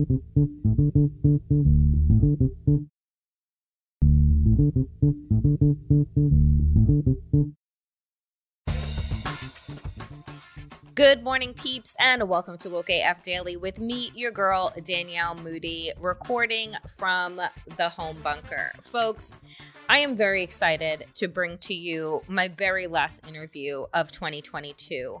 Good morning, peeps, and welcome to Woke AF Daily with me, your girl, Danielle Moody, recording from the home bunker. Folks, I am very excited to bring to you my very last interview of 2022.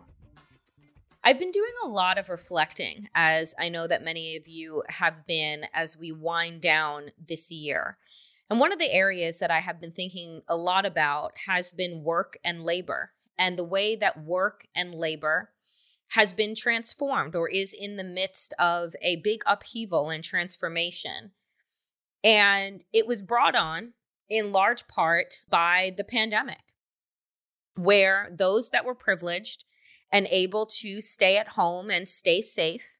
I've been doing a lot of reflecting, as I know that many of you have been, as we wind down this year. And one of the areas that I have been thinking a lot about has been work and labor, and the way that work and labor has been transformed or is in the midst of a big upheaval and transformation. And it was brought on in large part by the pandemic, where those that were privileged and able to stay at home and stay safe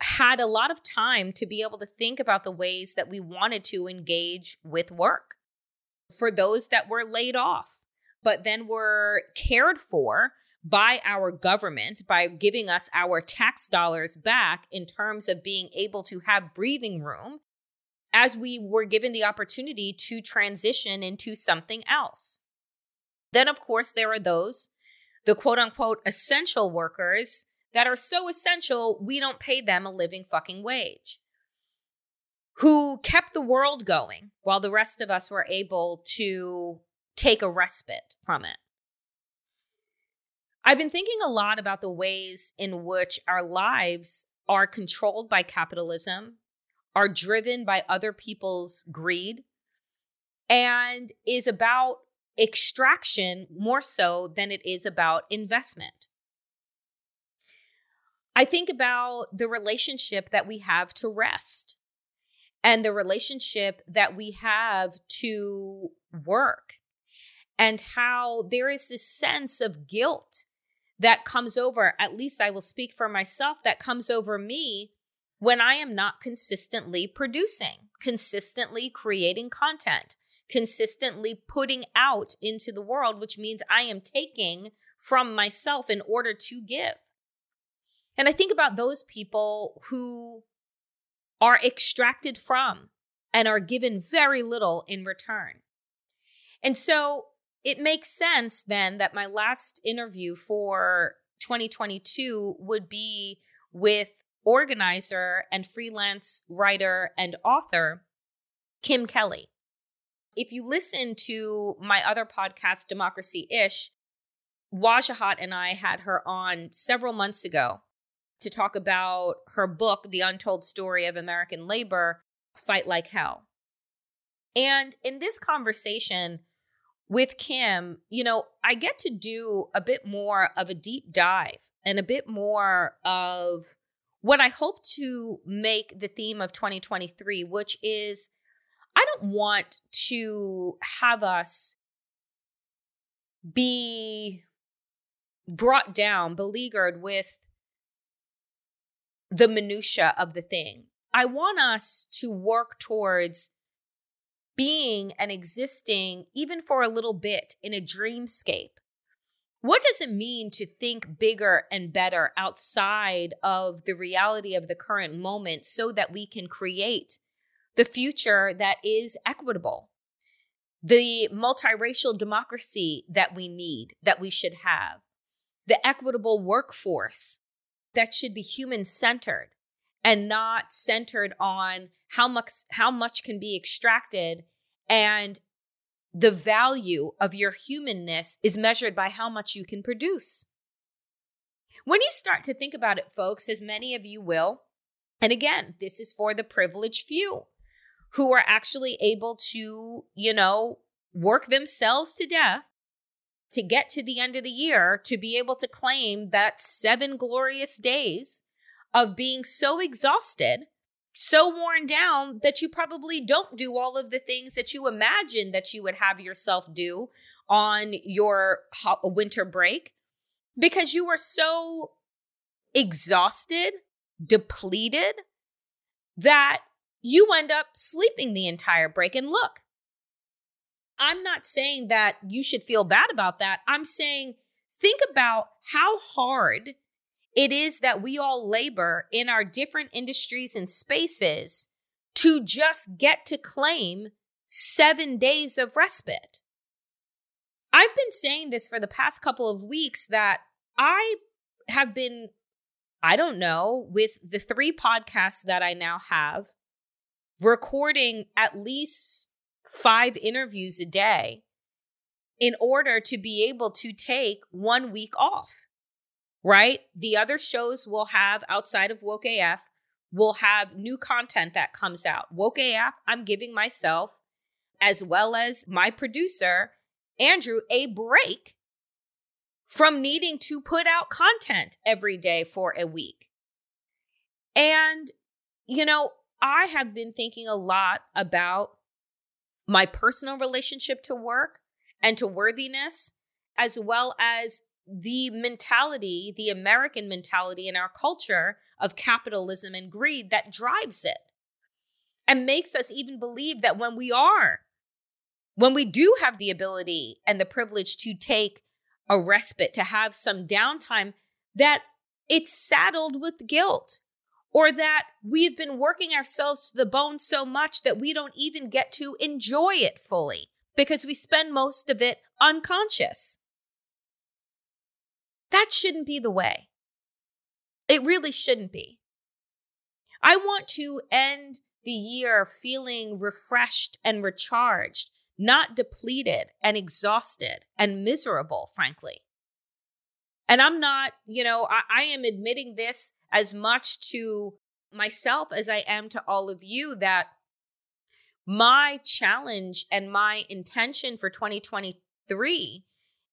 had a lot of time to be able to think about the ways that we wanted to engage with work. For those that were laid off, but then were cared for by our government by giving us our tax dollars back in terms of being able to have breathing room as we were given the opportunity to transition into something else. Then, of course, there are those, the quote unquote essential workers that are so essential, we don't pay them a living fucking wage, who kept the world going while the rest of us were able to take a respite from it. I've been thinking a lot about the ways in which our lives are controlled by capitalism, are driven by other people's greed, and is about extraction more so than it is about investment. I think about the relationship that we have to rest and the relationship that we have to work, and how there is this sense of guilt that comes over, at least I will speak for myself, that comes over me when I am not consistently producing, consistently creating content, consistently putting out into the world, which means I am taking from myself in order to give. And I think about those people who are extracted from and are given very little in return. And so it makes sense then that my last interview for 2022 would be with organizer and freelance writer and author Kim Kelly. If you listen to my other podcast, Democracy Ish, Wajahat and I had her on several months ago to talk about her book, The Untold Story of American Labor Fight Like Hell. And in this conversation with Kim, you know, I get to do a bit more of a deep dive and a bit more of what I hope to make the theme of 2023, which is I don't want to have us be brought down, beleaguered with the minutia of the thing. I want us to work towards being and existing, even for a little bit, in a dreamscape. What does it mean to think bigger and better outside of the reality of the current moment so that we can create the future that is equitable? The multiracial democracy that we need, that we should have, the equitable workforce that should be human centered and not centered on how much how much can be extracted and the value of your humanness is measured by how much you can produce. When you start to think about it, folks, as many of you will, and again, this is for the privileged few who are actually able to, you know, work themselves to death to get to the end of the year to be able to claim that seven glorious days of being so exhausted so worn down that you probably don't do all of the things that you imagine that you would have yourself do on your winter break because you were so exhausted, depleted that you end up sleeping the entire break. And look, I'm not saying that you should feel bad about that. I'm saying think about how hard it is that we all labor in our different industries and spaces to just get to claim seven days of respite. I've been saying this for the past couple of weeks that I have been, I don't know, with the three podcasts that I now have, recording at least five interviews a day in order to be able to take one week off right? The other shows will have outside of Woke AF will have new content that comes out. Woke AF, I'm giving myself as well as my producer, Andrew, a break from needing to put out content every day for a week. And, you know, I have been thinking a lot about my personal relationship to work and to worthiness, as well as the mentality, the American mentality in our culture of capitalism and greed that drives it and makes us even believe that when we are, when we do have the ability and the privilege to take a respite, to have some downtime, that it's saddled with guilt or that we've been working ourselves to the bone so much that we don't even get to enjoy it fully because we spend most of it unconscious. That shouldn't be the way. It really shouldn't be. I want to end the year feeling refreshed and recharged, not depleted and exhausted and miserable, frankly. And I'm not, you know, I, I, am admitting this as much to myself as I am to all of you that my challenge and my intention for 2023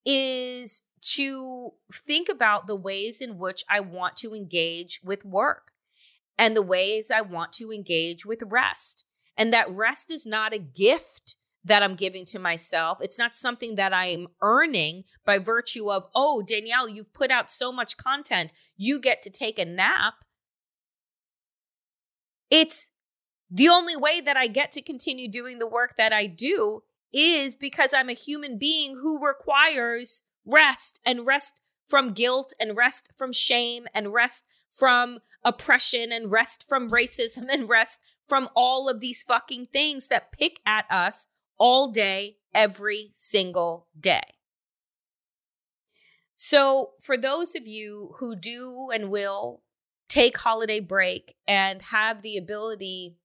is to think about the ways in which I want to engage with work and the ways I want to engage with rest. And that rest is not a gift that I'm giving to myself. It's not something that I'm earning by virtue of, oh, Danielle, you've put out so much content. You get to take a nap. It's the only way that I get to continue doing the work that I do is because I'm a human being who requires rest and rest from guilt and rest from shame and rest from oppression and rest from racism and rest from all of these fucking things that pick at us all day, every single day. So, for those of you who do and will take holiday break and have the ability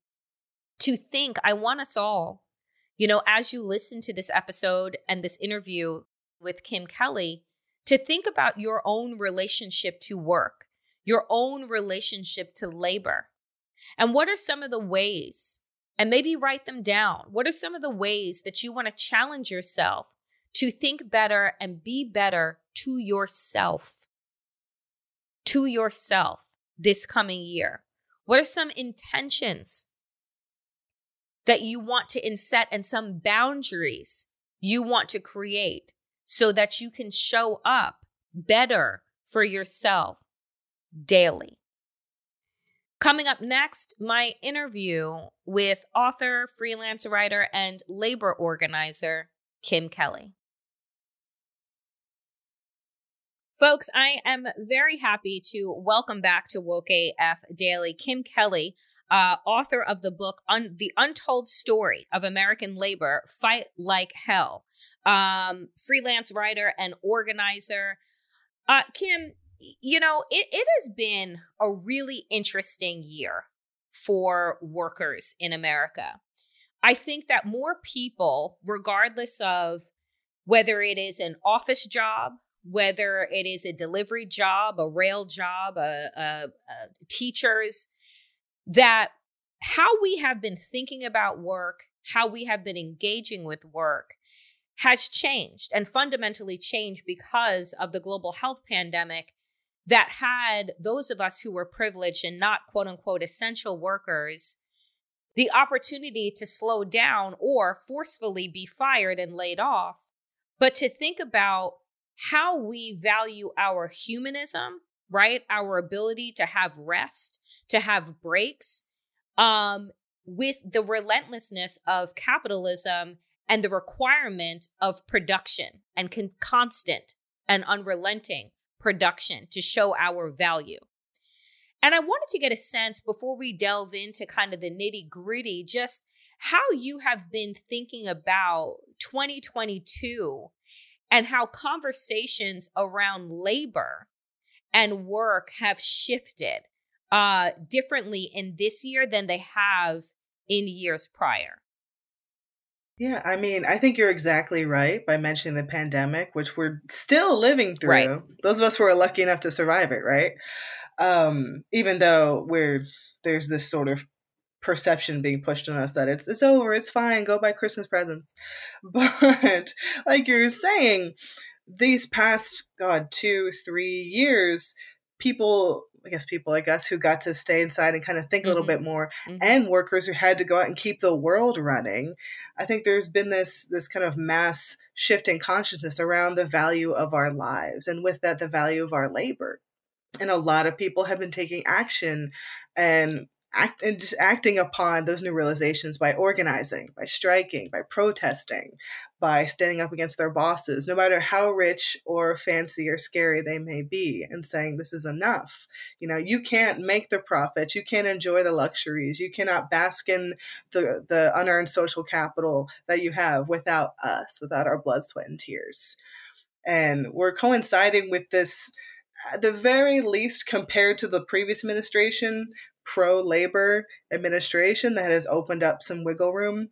to think, I want us all, you know, as you listen to this episode and this interview, with Kim Kelly to think about your own relationship to work, your own relationship to labor. And what are some of the ways, and maybe write them down, what are some of the ways that you want to challenge yourself to think better and be better to yourself? To yourself this coming year? What are some intentions that you want to inset and some boundaries you want to create so that you can show up better for yourself daily. Coming up next, my interview with author, freelance writer, and labor organizer Kim Kelly. Folks, I am very happy to welcome back to Woke AF Daily Kim Kelly, uh, author of the book Un- The Untold Story of American Labor Fight Like Hell, um, freelance writer and organizer. Uh, Kim, you know, it, it has been a really interesting year for workers in America. I think that more people, regardless of whether it is an office job, whether it is a delivery job, a rail job, a, a, a teachers, that how we have been thinking about work, how we have been engaging with work has changed and fundamentally changed because of the global health pandemic that had those of us who were privileged and not quote unquote essential workers the opportunity to slow down or forcefully be fired and laid off, but to think about how we value our humanism, right? Our ability to have rest, to have breaks, um, with the relentlessness of capitalism and the requirement of production and con- constant and unrelenting production to show our value. And I wanted to get a sense before we delve into kind of the nitty gritty, just how you have been thinking about 2022 and how conversations around labor and work have shifted uh, differently in this year than they have in years prior. Yeah, I mean, I think you're exactly right by mentioning the pandemic, which we're still living through. Right. Those of us who are lucky enough to survive it, right? Um, even though we're there's this sort of perception being pushed on us that it's it's over, it's fine, go buy Christmas presents. But like you're saying, these past God two three years, people I guess people like us who got to stay inside and kind of think mm-hmm. a little mm-hmm. bit more, mm-hmm. and workers who had to go out and keep the world running. I think there's been this this kind of mass shift in consciousness around the value of our lives, and with that, the value of our labor. And a lot of people have been taking action and act and just acting upon those new realizations by organizing, by striking, by protesting, by standing up against their bosses, no matter how rich or fancy or scary they may be, and saying this is enough. You know, you can't make the profits, you can't enjoy the luxuries, you cannot bask in the the unearned social capital that you have without us, without our blood, sweat, and tears. And we're coinciding with this at the very least compared to the previous administration pro labor administration that has opened up some wiggle room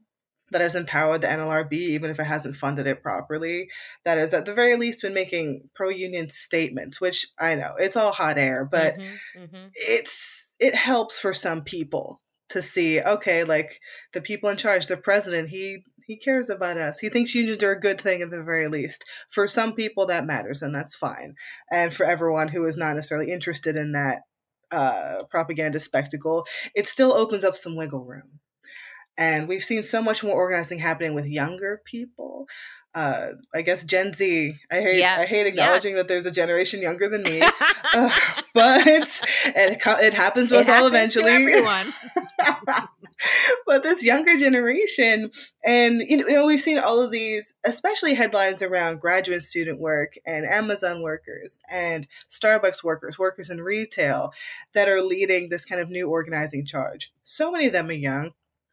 that has empowered the NLRB, even if it hasn't funded it properly, that has at the very least been making pro union statements, which I know it's all hot air, but mm-hmm, mm-hmm. it's it helps for some people to see, okay, like the people in charge, the president, he he cares about us. He thinks unions are a good thing at the very least. For some people that matters and that's fine. And for everyone who is not necessarily interested in that uh, propaganda spectacle, it still opens up some wiggle room. And we've seen so much more organizing happening with younger people. Uh, I guess Gen Z. I hate yes, I hate acknowledging yes. that there's a generation younger than me, uh, but it it happens to it us all eventually. everyone. but this younger generation, and you know, we've seen all of these, especially headlines around graduate student work and Amazon workers and Starbucks workers, workers in retail, that are leading this kind of new organizing charge. So many of them are young.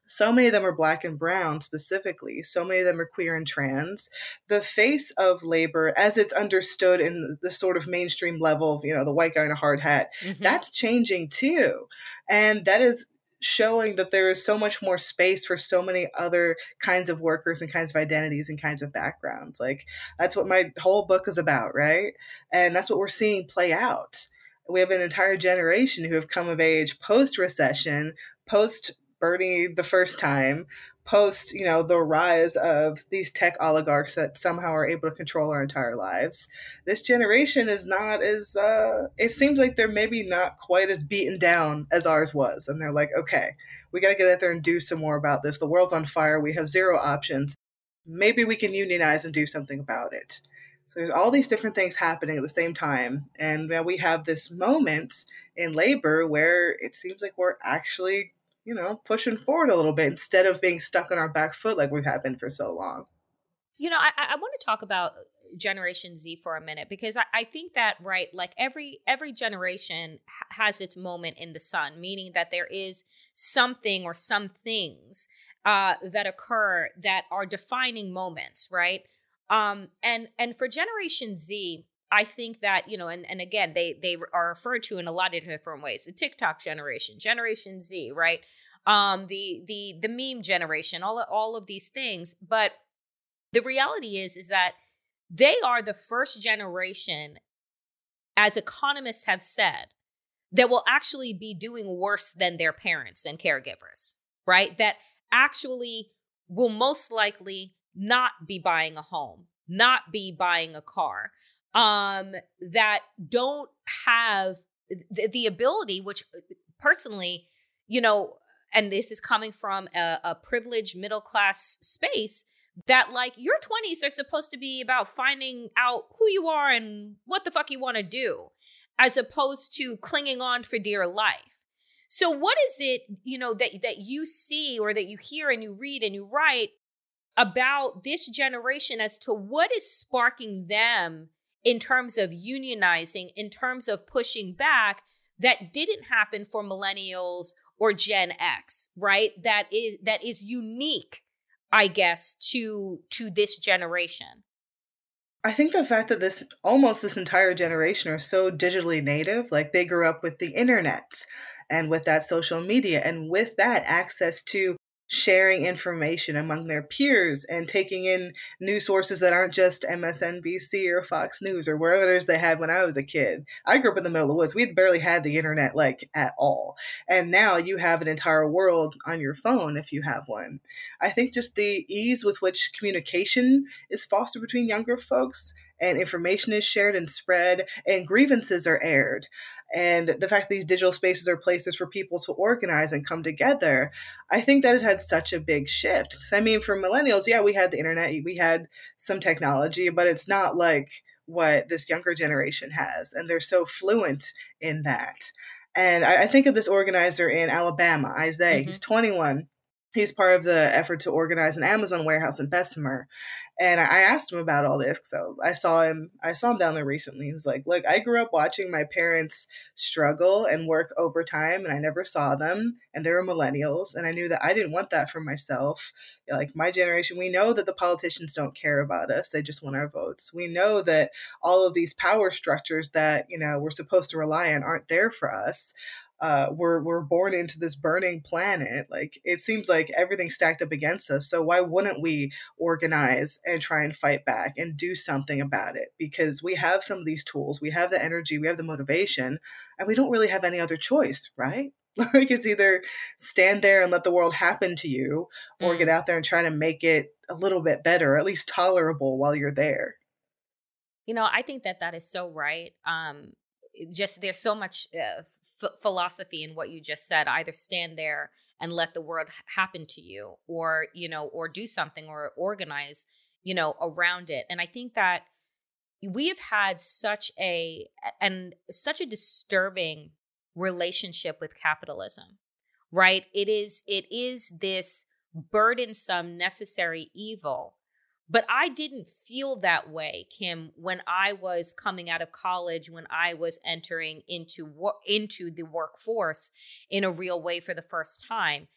So many of them are black and brown specifically. So many of them are queer and trans. The face of labor, as it's understood in the sort of mainstream level, you know, the white guy in a hard hat, mm-hmm. that's changing too. And that is showing that there is so much more space for so many other kinds of workers and kinds of identities and kinds of backgrounds. Like that's what my whole book is about, right? And that's what we're seeing play out. We have an entire generation who have come of age post recession, post Bernie the first time, post you know the rise of these tech oligarchs that somehow are able to control our entire lives. This generation is not as uh it seems like they're maybe not quite as beaten down as ours was and they're like okay we got to get out there and do some more about this. The world's on fire. We have zero options. Maybe we can unionize and do something about it. So there's all these different things happening at the same time. And we have this moment in labor where it seems like we're actually, you know, pushing forward a little bit instead of being stuck on our back foot like we have had been for so long. You know, I, I want to talk about Generation Z for a minute because I, I think that right, like every every generation ha- has its moment in the sun, meaning that there is something or some things uh, that occur that are defining moments, right? Um, and and for Generation Z, I think that you know, and and again, they they are referred to in a lot of different ways. The TikTok generation, Generation Z, right? Um, the the the meme generation, all all of these things. But the reality is, is that they are the first generation, as economists have said, that will actually be doing worse than their parents and caregivers, right? That actually will most likely not be buying a home, not be buying a car, um, that don't have the, the ability, which uh, personally, you know, and this is coming from a, a privileged middle class space that like your 20s are supposed to be about finding out who you are and what the fuck you want to do as opposed to clinging on for dear life. So what is it you know that that you see or that you hear and you read and you write about this generation as to what is sparking them in terms of unionizing in terms of pushing back that didn't happen for millennials or gen x right that is that is unique I guess, to to this generation? I think the fact that this almost this entire generation are so digitally native, like they grew up with the internet and with that social media and with that access to sharing information among their peers and taking in new sources that aren't just MSNBC or Fox News or wherever it is they had when I was a kid. I grew up in the middle of the woods. We'd barely had the internet like at all. And now you have an entire world on your phone if you have one. I think just the ease with which communication is fostered between younger folks and information is shared and spread and grievances are aired and the fact that these digital spaces are places for people to organize and come together i think that has had such a big shift. I mean for millennials yeah we had the internet we had some technology but it's not like what this younger generation has and they're so fluent in that. And i, I think of this organizer in alabama isaiah. Mm-hmm. he's 21 he's part of the effort to organize an Amazon warehouse in Bessemer. And I asked him about all this. So I saw him, I saw him down there recently. He's like, look, I grew up watching my parents struggle and work overtime and I never saw them. And they were millennials. And I knew that I didn't want that for myself. Like my generation, we know that the politicians don't care about us. They just want our votes. We know that all of these power structures that, you know, we're supposed to rely on aren't there for us uh, we're we're born into this burning planet. Like it seems like everything's stacked up against us. So why wouldn't we organize and try and fight back and do something about it? Because we have some of these tools, we have the energy, we have the motivation, and we don't really have any other choice, right? like it's either stand there and let the world happen to you, or mm. get out there and try to make it a little bit better, at least tolerable while you're there. You know, I think that that is so right. Um, just there's so much uh, f- philosophy in what you just said either stand there and let the world happen to you or you know or do something or organize you know around it. And i think that we have had such a and such a disturbing relationship with capitalism right? It is it is this burdensome necessary evil but I didn't feel that way, Kim, when I was coming out of college, when I was entering into into the workforce in a real way for the first time.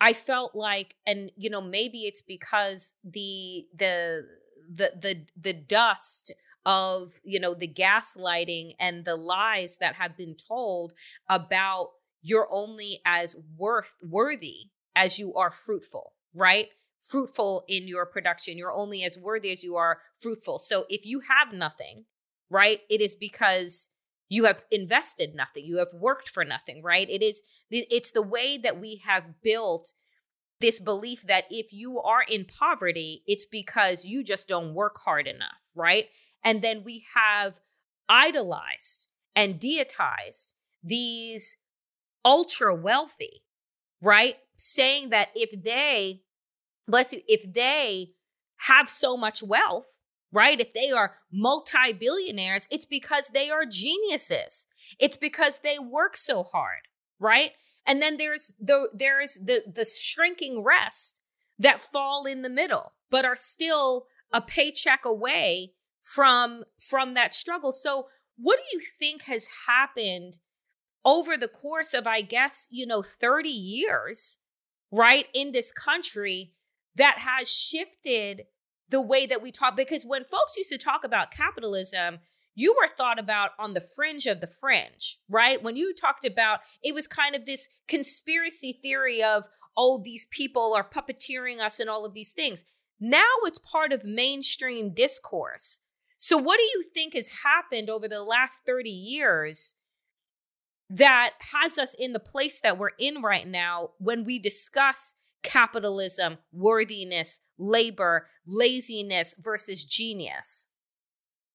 I felt like, and you know, maybe it's because the the the the the dust of you know the gaslighting and the lies that have been told about you're only as worth worthy as you are fruitful, right? Fruitful in your production. You're only as worthy as you are fruitful. So if you have nothing, right, it is because you have invested nothing. You have worked for nothing, right? It is it's the way that we have built this belief that if you are in poverty, it's because you just don't work hard enough, right? And then we have idolized and deitized these ultra wealthy, right? Saying that if they bless you, if they have so much wealth, right? If they are multi billionaires, it's because they are geniuses. It's because they work so hard, right? And then there's the there's the the shrinking rest that fall in the middle, but are still a paycheck away from from that struggle. So what do you think has happened over the course of I guess, you know, 30 years, right, in this country that has shifted the way that we talk because when folks used to talk about capitalism, you were thought about on the fringe of the fringe, right? When you talked about it was kind of this conspiracy theory of, oh, these people are puppeteering us and all of these things. Now it's part of mainstream discourse. So, what do you think has happened over the last 30 years that has us in the place that we're in right now when we discuss capitalism, worthiness, labor, laziness versus genius?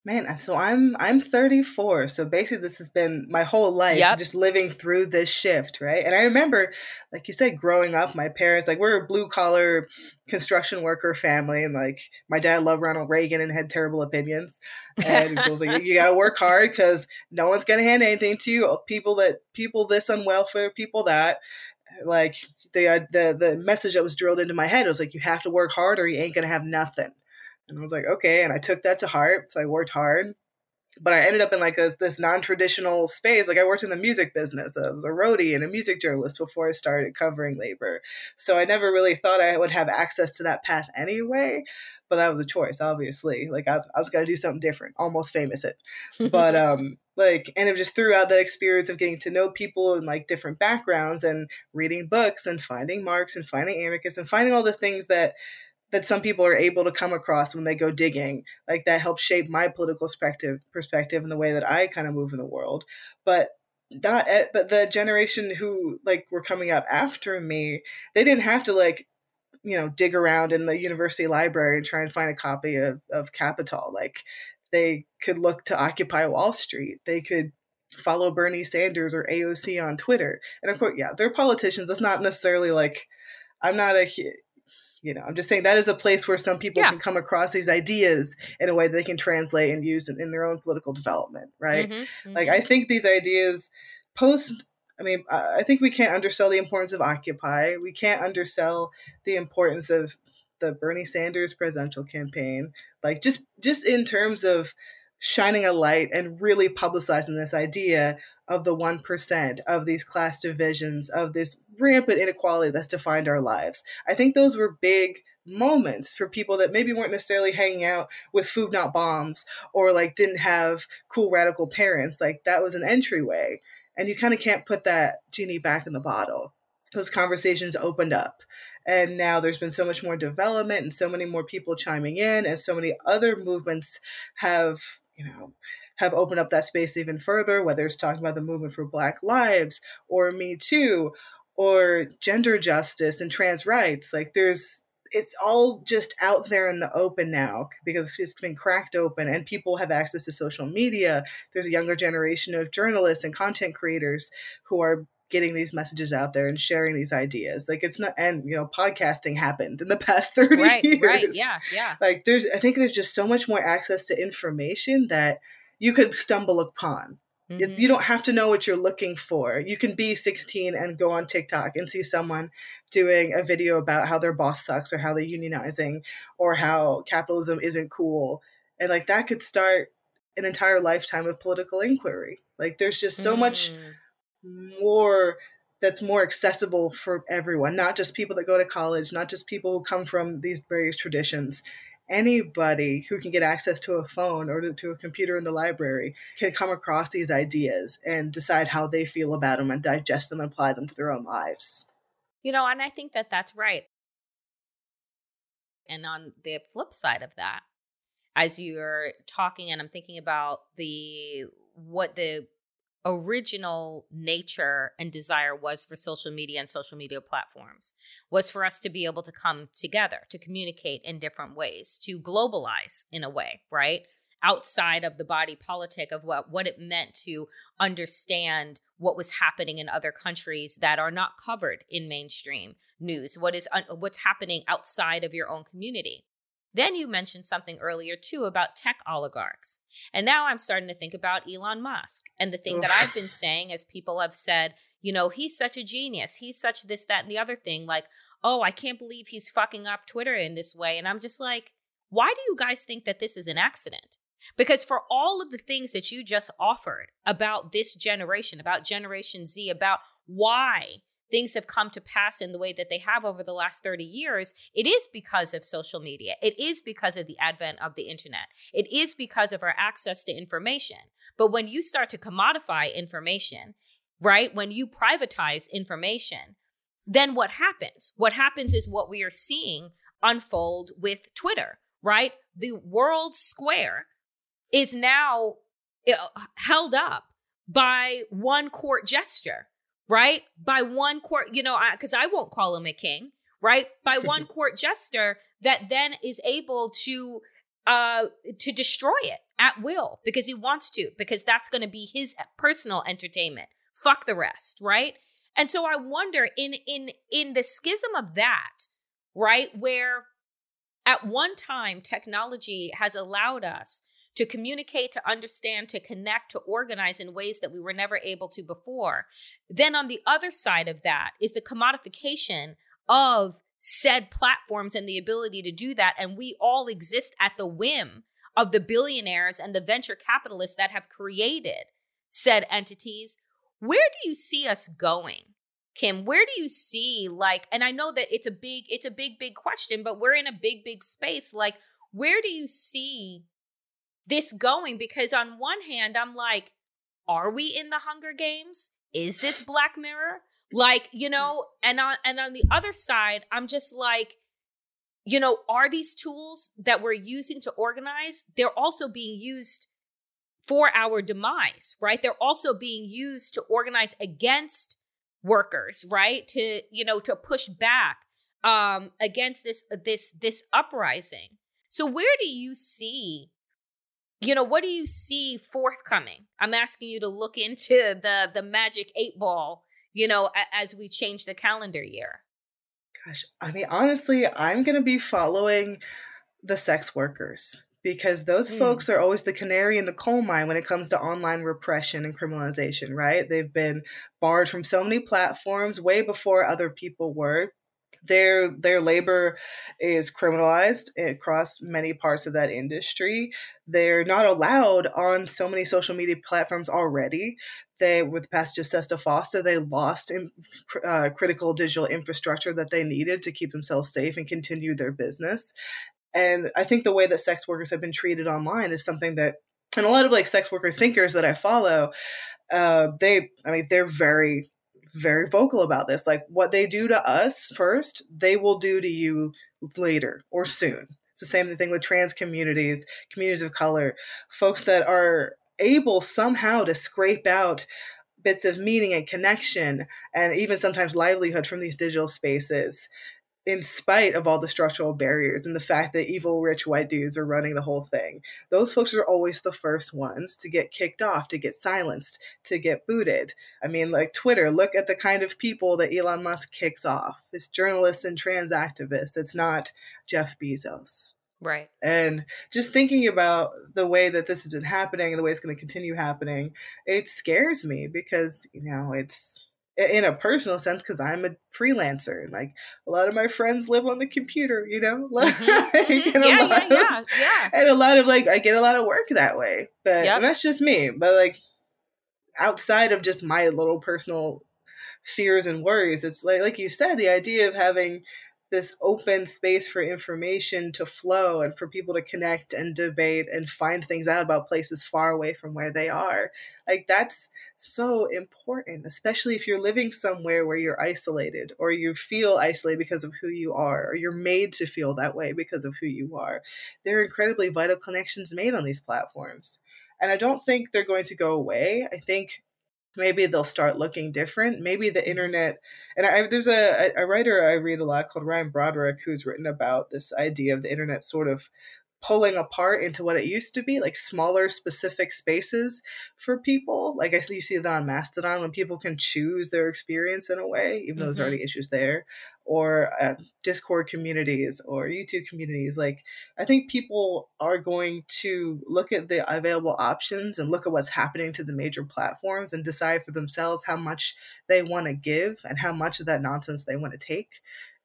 Man, so I'm I'm 34. So basically this has been my whole life Yep. just living through this shift, right? And I remember like you said growing up, my parents like we're a blue collar construction worker family and like my dad loved Ronald Reagan and had terrible opinions. And he was like you got to work hard cuz no one's going to hand anything to you. People that people this on welfare, people that like the uh, the the message that was drilled into my head was like you have to work hard or you ain't going to have nothing. And I was like, okay. And I took that to heart. So I worked hard. But I ended up in like this, this non traditional space. Like I worked in the music business. I was a roadie and a music journalist before I started covering labor. So I never really thought I would have access to that path anyway. But that was a choice, obviously. Like I, I was going to do something different, almost famous it. But um, like, and it just threw out that experience of getting to know people and like different backgrounds and reading books and finding Marx and finding Amicus and finding all the things that that some people are able to come across when they go digging. Like that helps shape my political perspective perspective and the way that i kind of move in the world. But not at, but the generation who like were coming up after me they didn't have to like you know dig around in the university library and try and find a copy of, of capital. Like they could look to occupy wall street. They could follow bernie sanders or aoc on twitter. And of course yeah they're politicians. That's not necessarily like i'm not a you know i'm just saying that is a place where some people Yeah. can come across these ideas in a way that they can translate and use in, in their own political development right? Mhm, like mhm. i think these ideas post i mean I think we can't undersell the importance of occupy. We can't undersell the importance of the bernie sanders presidential campaign like just just in terms of shining a light and really publicizing this idea of the 1% of these class divisions of this rampant inequality that's defined our lives. I think those were big moments for people that maybe weren't necessarily hanging out with food not bombs or like didn't have cool radical parents. Like that was an entryway and you kind of can't put that genie back in the bottle. Those conversations opened up and now there's been so much more development and so many more people chiming in and so many other movements have you know have opened up that space even further whether it's talking about the movement for black lives or me too or gender justice and trans rights. Like there's it's all just out there in the open now because it's been cracked open and people have access to social media. There's a younger generation of journalists and content creators who are getting these messages out there and sharing these ideas like it's not and you know podcasting happened in the past 30 right, years right, yeah, yeah. like there's i think there's just so much more access to information that you could stumble upon it's, Mhm. you don't have to know what you're looking for. You can be 16 and go on TikTok and see someone doing a video about how their boss sucks or how they're unionizing or how capitalism isn't cool. And like that could start an entire lifetime of political inquiry. Like there's just so much Mm. More that's more accessible for everyone, not just people that go to college, not just people who come from these various traditions. Anybody who can get access to a phone or to, a computer in the library can come across these ideas and decide how they feel about them and digest them and apply them to their own lives. You know, and I think that that's right. And on the flip side of that, as you're talking, and I'm thinking about the what the original nature and desire was for social media and social media platforms was for us to be able to come together, to communicate in different ways, to globalize in a way, right? Outside of the body politic of what, what it meant to understand what was happening in other countries that are not covered in mainstream news, what is what's happening outside of your own community. Then you mentioned something earlier too about tech oligarchs. And now I'm starting to think about Elon Musk. And the thing that I've been saying, as people have said, you know, he's such a genius. He's such this, that, and the other thing. Like, oh, I can't believe he's fucking up Twitter in this way. And I'm just like, why do you guys think that this is an accident? Because for all of the things that you just offered about this generation, about Generation Z, about why things have come to pass in the way that they have over the last 30 years, it is because of social media. It is because of the advent of the internet. It is because of our access to information. But when you start to commodify information, right, when you privatize information, then what happens? What happens is what we are seeing unfold with Twitter, right? The world square is now uh, held up by one court gesture right? By one court, you know, because I, I, won't call him a king, right? By one court jester that then is able to uh to destroy it at will because he wants to because that's going to be his personal entertainment fuck the rest right and so i wonder in in in the schism of that right where at one time technology has allowed us to communicate, to understand, to connect, to organize in ways that we were never able to before. Then on the other side of that is the commodification of said platforms and the ability to do that. And we all exist at the whim of the billionaires and the venture capitalists that have created said entities. Where do you see us going? Kim, where do you see like and I know that it's a big it's a big big question, but we're in a big big space like where do you see this going because on one hand I'm like are we in the Hunger Games? Is this Black Mirror? Like, you know, and on and on the other side, I'm just like you know, are these tools that we're using to organize, they're also being used for our demise, right? They're also being used to organize against workers, right? To, you know, to push back um against this this this uprising. So where do you see you know what do you see forthcoming? I'm asking you to look into the the magic eight ball you know as we change the calendar year. Gosh i mean honestly i'm going to be following the sex workers because those mm. folks are always the canary in the coal mine when it comes to online repression and criminalization right? They've been barred from so many platforms way before other people were their their labor is criminalized across many parts of that industry. They're not allowed on so many social media platforms already they with the passage of SESTA FOSTA, they lost in, uh, critical digital infrastructure that they needed to keep themselves safe and continue their business. And i think the way that sex workers have been treated online is something that and a lot of like sex worker thinkers that i follow uh, they i mean they're very very vocal about this. Like what they do to us first, they will do to you later or soon. It's the same thing with trans communities, communities of color, folks that are able somehow to scrape out bits of meaning and connection and even sometimes livelihood from these digital spaces in spite of all the structural barriers and the fact that evil rich white dudes are running the whole thing. Those folks are always the first ones to get kicked off to get silenced to get booted. I mean like twitter look at the kind of people that elon musk kicks off. It's journalists and trans activists. It's not jeff bezos. Right. And just thinking about the way that this has been happening and the way it's going to continue happening, it scares me because, you know, it's in a personal sense because I'm a freelancer. Like a lot of my friends live on the computer, you know. Mm-hmm. mm-hmm. yeah, yeah, of, yeah, yeah. And a lot of like I get a lot of work that way, but yep. that's just me. But like outside of just my little personal fears and worries, it's like like you said, the idea of having this open space for information to flow and for people to connect and debate and find things out about places far away from where they are. Like that's so important, especially if you're living somewhere where you're isolated or you feel isolated because of who you are or you're made to feel that way because of who you are. There are incredibly vital connections made on these platforms. And I don't think they're going to go away. I think maybe they'll start looking different. Maybe the internet, and I, there's a, a writer I read a lot called Ryan Broderick who's written about this idea of the internet sort of pulling apart into what it used to be, like smaller specific spaces for people. Like I see you see that on Mastodon when people can choose their experience in a way, even though there's Mhm. already issues there, or uh, Discord communities or YouTube communities. Like I think people are going to look at the available options and look at what's happening to the major platforms and decide for themselves how much they want to give and how much of that nonsense they want to take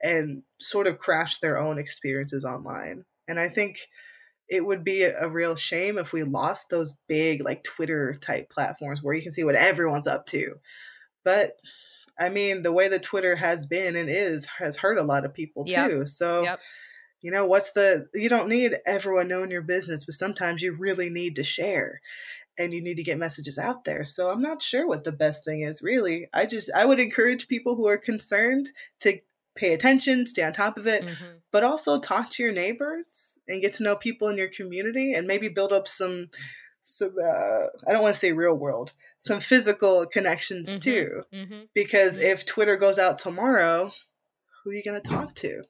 and sort of craft their own experiences online. And I think it would be a real shame if we lost those big like Twitter type platforms where you can see what everyone's up to. But I mean, the way that Twitter has been and is has hurt a lot of people Yep. too. So Yep. you know, what's the you don't need everyone knowing your business, but sometimes you really need to share and you need to get messages out there. So I'm not sure what the best thing is really. I just I would encourage people who are concerned to pay attention, stay on top of it, Mhm. but also talk to your neighbors and get to know people in your community and maybe build up some some uh, I don't want to say real world, some physical connections Mhm. too. Mhm. Because Mhm. if Twitter goes out tomorrow, who are you going to talk to?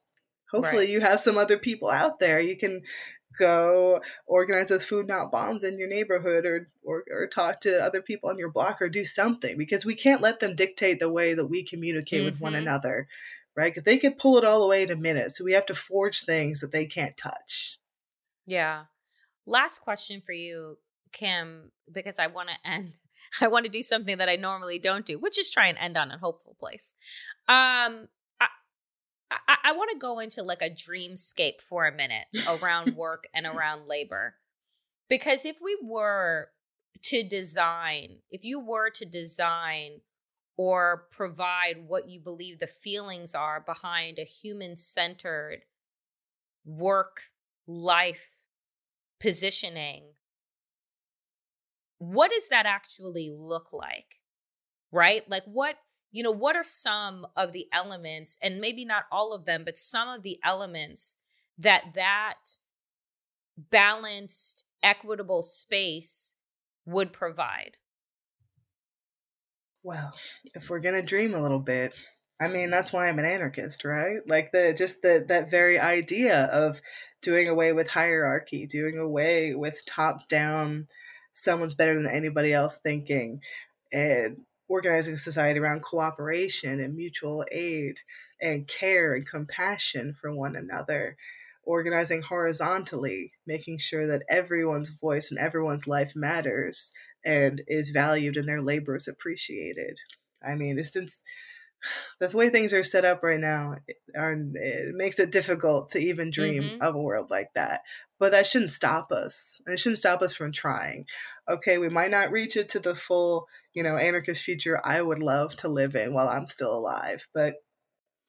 Hopefully, Right. you have some other people out there. You can go organize with Food Not Bombs in your neighborhood or, or, or talk to other people on your block or do something because we can't let them dictate the way that we communicate with one Mhm. another, right? Because they could pull it all away in a minute. So we have to forge things that they can't touch. Yeah. Last question for you, Kim, because I want to end. I want to do something that I normally don't do, which is try and end on a hopeful place. Um, I, I, I want to go into like a dreamscape for a minute around work and around labor, because if we were to design, if you were to design or provide what you believe the feelings are behind a human centered work life positioning, what does that actually look like? Right? Like, what, you know, what are some of the elements, and maybe not all of them, but some of the elements that that balanced, equitable space would provide? Well, if we're gonna dream a little bit, I mean that's why I'm an anarchist, right? Like the just the that very idea of doing away with hierarchy, doing away with top down, someone's better than anybody else thinking, and organizing society around cooperation and mutual aid and care and compassion for one another. Organizing horizontally, making sure that everyone's voice and everyone's life matters and is valued and their labor is appreciated. I mean, it's since the way things are set up right now it, are, it makes it difficult to even dream Mhm. of a world like that. But that shouldn't stop us. And it shouldn't stop us from trying. Okay, we might not reach it to the full, you know, anarchist future I would love to live in while I'm still alive, but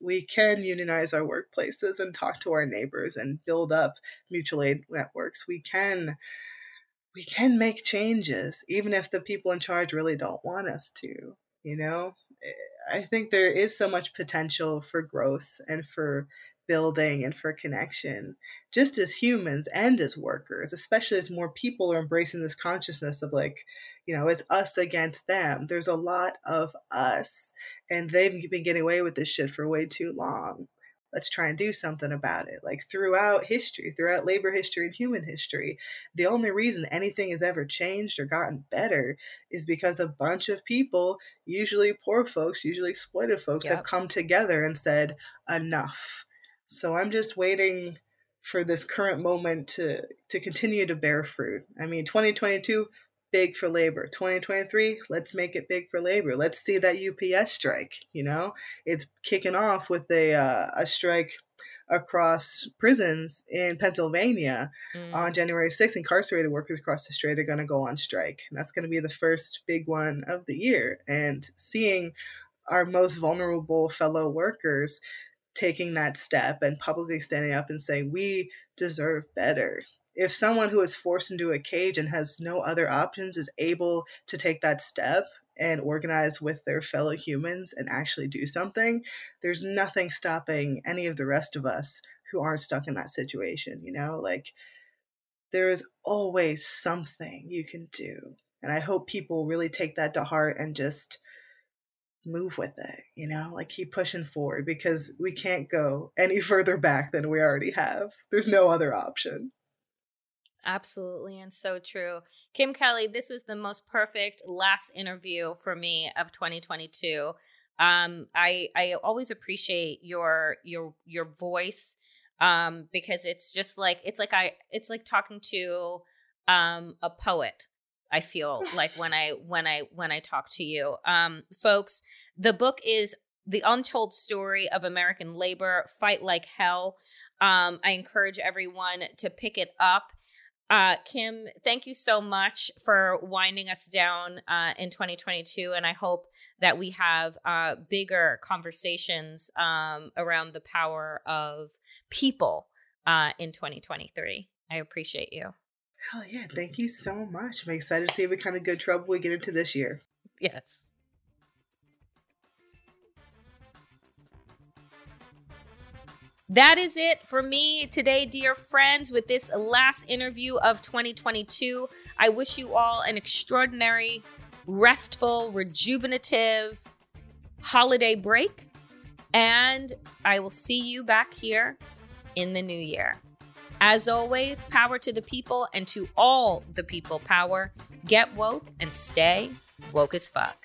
we can unionize our workplaces and talk to our neighbors and build up mutual aid networks. We can we can make changes even if the people in charge really don't want us to you know eh, i think there is so much potential for growth and for building and for connection just as humans and as workers especially as more people are embracing this consciousness of like you know it's us against them there's a lot of us and they've been getting away with this shit for way too long. Let's try and do something about it. Like throughout history throughout labor history and human history the only reason anything has ever changed or gotten better is because a bunch of people, usually poor folks, usually exploited folks, have come together and said, enough. So I'm just waiting for this current moment to to continue to bear fruit. I mean, 2022 big for labor. 2023, let's make it big for labor. Let's see that UPS strike, you know? It's kicking off with a uh, a strike across prisons in Pennsylvania Mm. on January 6th, incarcerated workers across the state are going to go on strike. And that's going to be the first big one of the year. And seeing our most vulnerable fellow workers taking that step and publicly standing up and saying, we deserve better. If someone who is forced into a cage and has no other options is able to take that step and organize with their fellow humans and actually do something, there's nothing stopping any of the rest of us who aren't stuck in that situation, you know? Like, there is always something you can do. And I hope people really take that to heart and just move with it, you know, like keep pushing forward because we can't go any further back than we already have. There's no other option. Absolutely, and so true. Kim Kelly, this was the most perfect last interview for me of 2022. Um, I I always appreciate your your your voice um, because it's just like it's like I it's like talking to um, a poet. I feel like when I when I when I talk to you, um, folks. The book is the untold story of American labor. Fight like hell. Um, I encourage everyone to pick it up. Uh, Kim, thank you so much for winding us down uh, in 2022. And I hope that we have uh, bigger conversations um, around the power of people uh, in 2023. I appreciate you. Hell yeah. Thank you so much. I'm excited to see what kind of good trouble we get into this year. Yes. That is it for me today, dear friends, with this last interview of 2022. I wish you all an extraordinary, restful, rejuvenative holiday break. And I will see you back here in the new year. As always, power to the people and to all the people power. Get woke and stay woke as fuck.